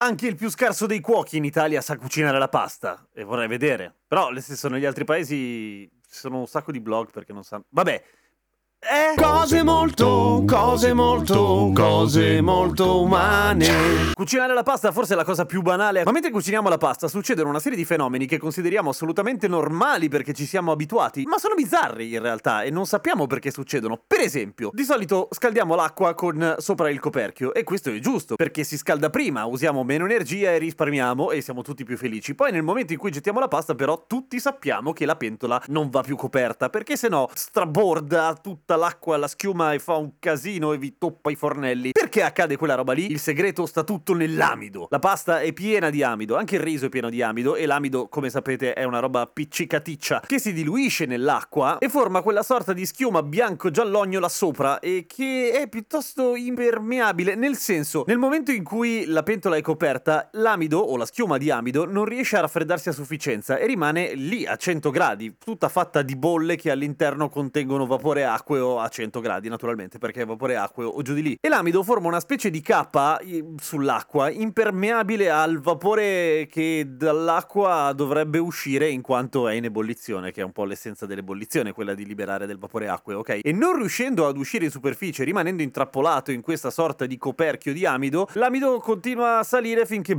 Anche il più scarso dei cuochi in Italia sa cucinare la pasta e vorrei vedere. Però, le stesso negli altri paesi ci sono un sacco di blog perché non sanno. Vabbè. Eh? Cose molto, cose molto, cose molto umane. Cucinare la pasta forse è la cosa più banale, ma mentre cuciniamo la pasta succedono una serie di fenomeni che consideriamo assolutamente normali perché ci siamo abituati, ma sono bizzarri in realtà e non sappiamo perché succedono. Per esempio, di solito scaldiamo l'acqua con sopra il coperchio e questo è giusto, perché si scalda prima, usiamo meno energia e risparmiamo e siamo tutti più felici. Poi nel momento in cui gettiamo la pasta però tutti sappiamo che la pentola non va più coperta, perché se no straborda tutta l'acqua, la schiuma e fa un casino e vi toppa i fornelli. Perché accade quella roba lì? Il segreto sta tutto nell'amido. La pasta è piena di amido, anche il riso è pieno di amido e l'amido, come sapete, è una roba appiccicaticcia che si diluisce nell'acqua e forma quella sorta di schiuma bianco-giallogno là sopra e che è piuttosto impermeabile, nel senso, nel momento in cui la pentola è coperta, l'amido o la schiuma di amido non riesce a raffreddarsi a sufficienza e rimane lì a 100 gradi, tutta fatta di bolle che all'interno contengono vapore acqueo a 100 gradi, naturalmente, perché è vapore acqueo o giù di lì. E l'amido forma una specie di cappa sull'acqua, impermeabile al vapore che dall'acqua dovrebbe uscire in quanto è in ebollizione, che è un po' l'essenza dell'ebollizione, quella di liberare del vapore acqueo, ok? E non riuscendo ad uscire in superficie, rimanendo intrappolato in questa sorta di coperchio di amido, l'amido continua a salire finché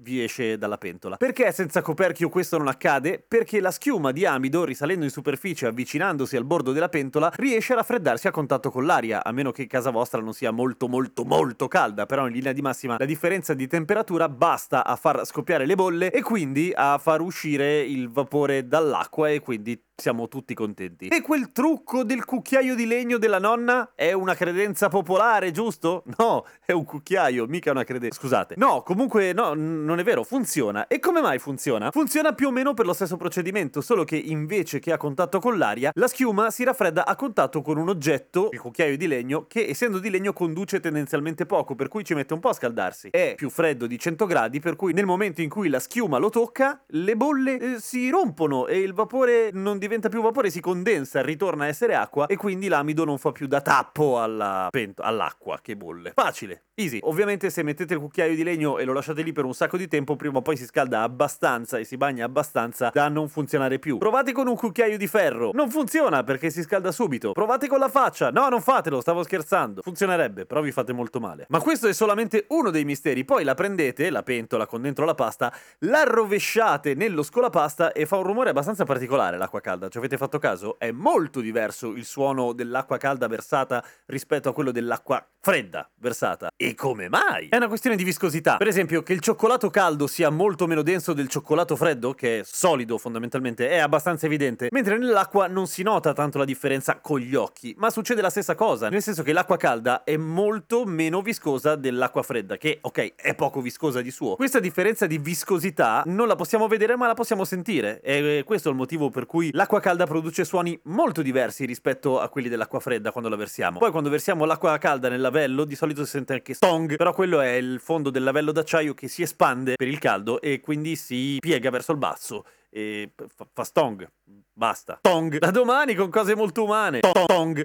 vi esce dalla pentola. Perché senza coperchio questo non accade? Perché la schiuma di amido, risalendo in superficie, avvicinandosi al bordo della pentola, riesce a raffreddarsi a contatto con l'aria, a meno che casa vostra non sia molto molto molto calda, però in linea di massima la differenza di temperatura basta a far scoppiare le bolle e quindi a far uscire il vapore dall'acqua e quindi siamo tutti contenti. E quel trucco del cucchiaio di legno della nonna è una credenza popolare, giusto? No, è un cucchiaio, mica una credenza. Scusate. No, comunque no, n- non è vero, funziona. E come mai funziona? Funziona più o meno per lo stesso procedimento, solo che invece che a contatto con l'aria, la schiuma si raffredda a contatto con un oggetto, il cucchiaio di legno, che essendo di legno conduce tendenzialmente poco, per cui ci mette un po' a scaldarsi. È più freddo di 100 gradi, per cui nel momento in cui la schiuma lo tocca, le bolle eh, si rompono e il vapore non diventa più vapore, si condensa, ritorna a essere acqua e quindi l'amido non fa più da tappo alla pento- all'acqua che bolle. Facile, easy. Ovviamente se mettete il cucchiaio di legno e lo lasciate lì per un sacco di tempo, prima o poi si scalda abbastanza e si bagna abbastanza da non funzionare più. Provate con un cucchiaio di ferro. Non funziona perché si scalda subito. Provate con la faccia. No, non fatelo, stavo scherzando. Funzionerebbe, però vi fate molto male. Ma questo è solamente uno dei misteri. Poi la prendete, la pentola con dentro la pasta, la rovesciate nello scolapasta e fa un rumore abbastanza particolare l'acqua calda. Ci avete fatto caso? È molto diverso il suono dell'acqua calda versata rispetto a quello dell'acqua fredda versata. E come mai? È una questione di viscosità. Per esempio, che il cioccolato caldo sia molto meno denso del cioccolato freddo, che è solido fondamentalmente, è abbastanza evidente, mentre nell'acqua non si nota tanto la differenza con gli occhi, ma succede la stessa cosa, nel senso che l'acqua calda è molto meno viscosa dell'acqua fredda, che ok, è poco viscosa di suo. Questa differenza di viscosità non la possiamo vedere, ma la possiamo sentire. E questo è il motivo per cui l'acqua calda produce suoni molto diversi rispetto a quelli dell'acqua fredda quando la versiamo. Poi quando versiamo l'acqua calda nel lavello, di solito si sente anche stong, però quello è il fondo del lavello d'acciaio che si espande per il caldo e quindi si piega verso il basso e fa, stong. Basta. Tong. Da domani con cose molto umane. Tong.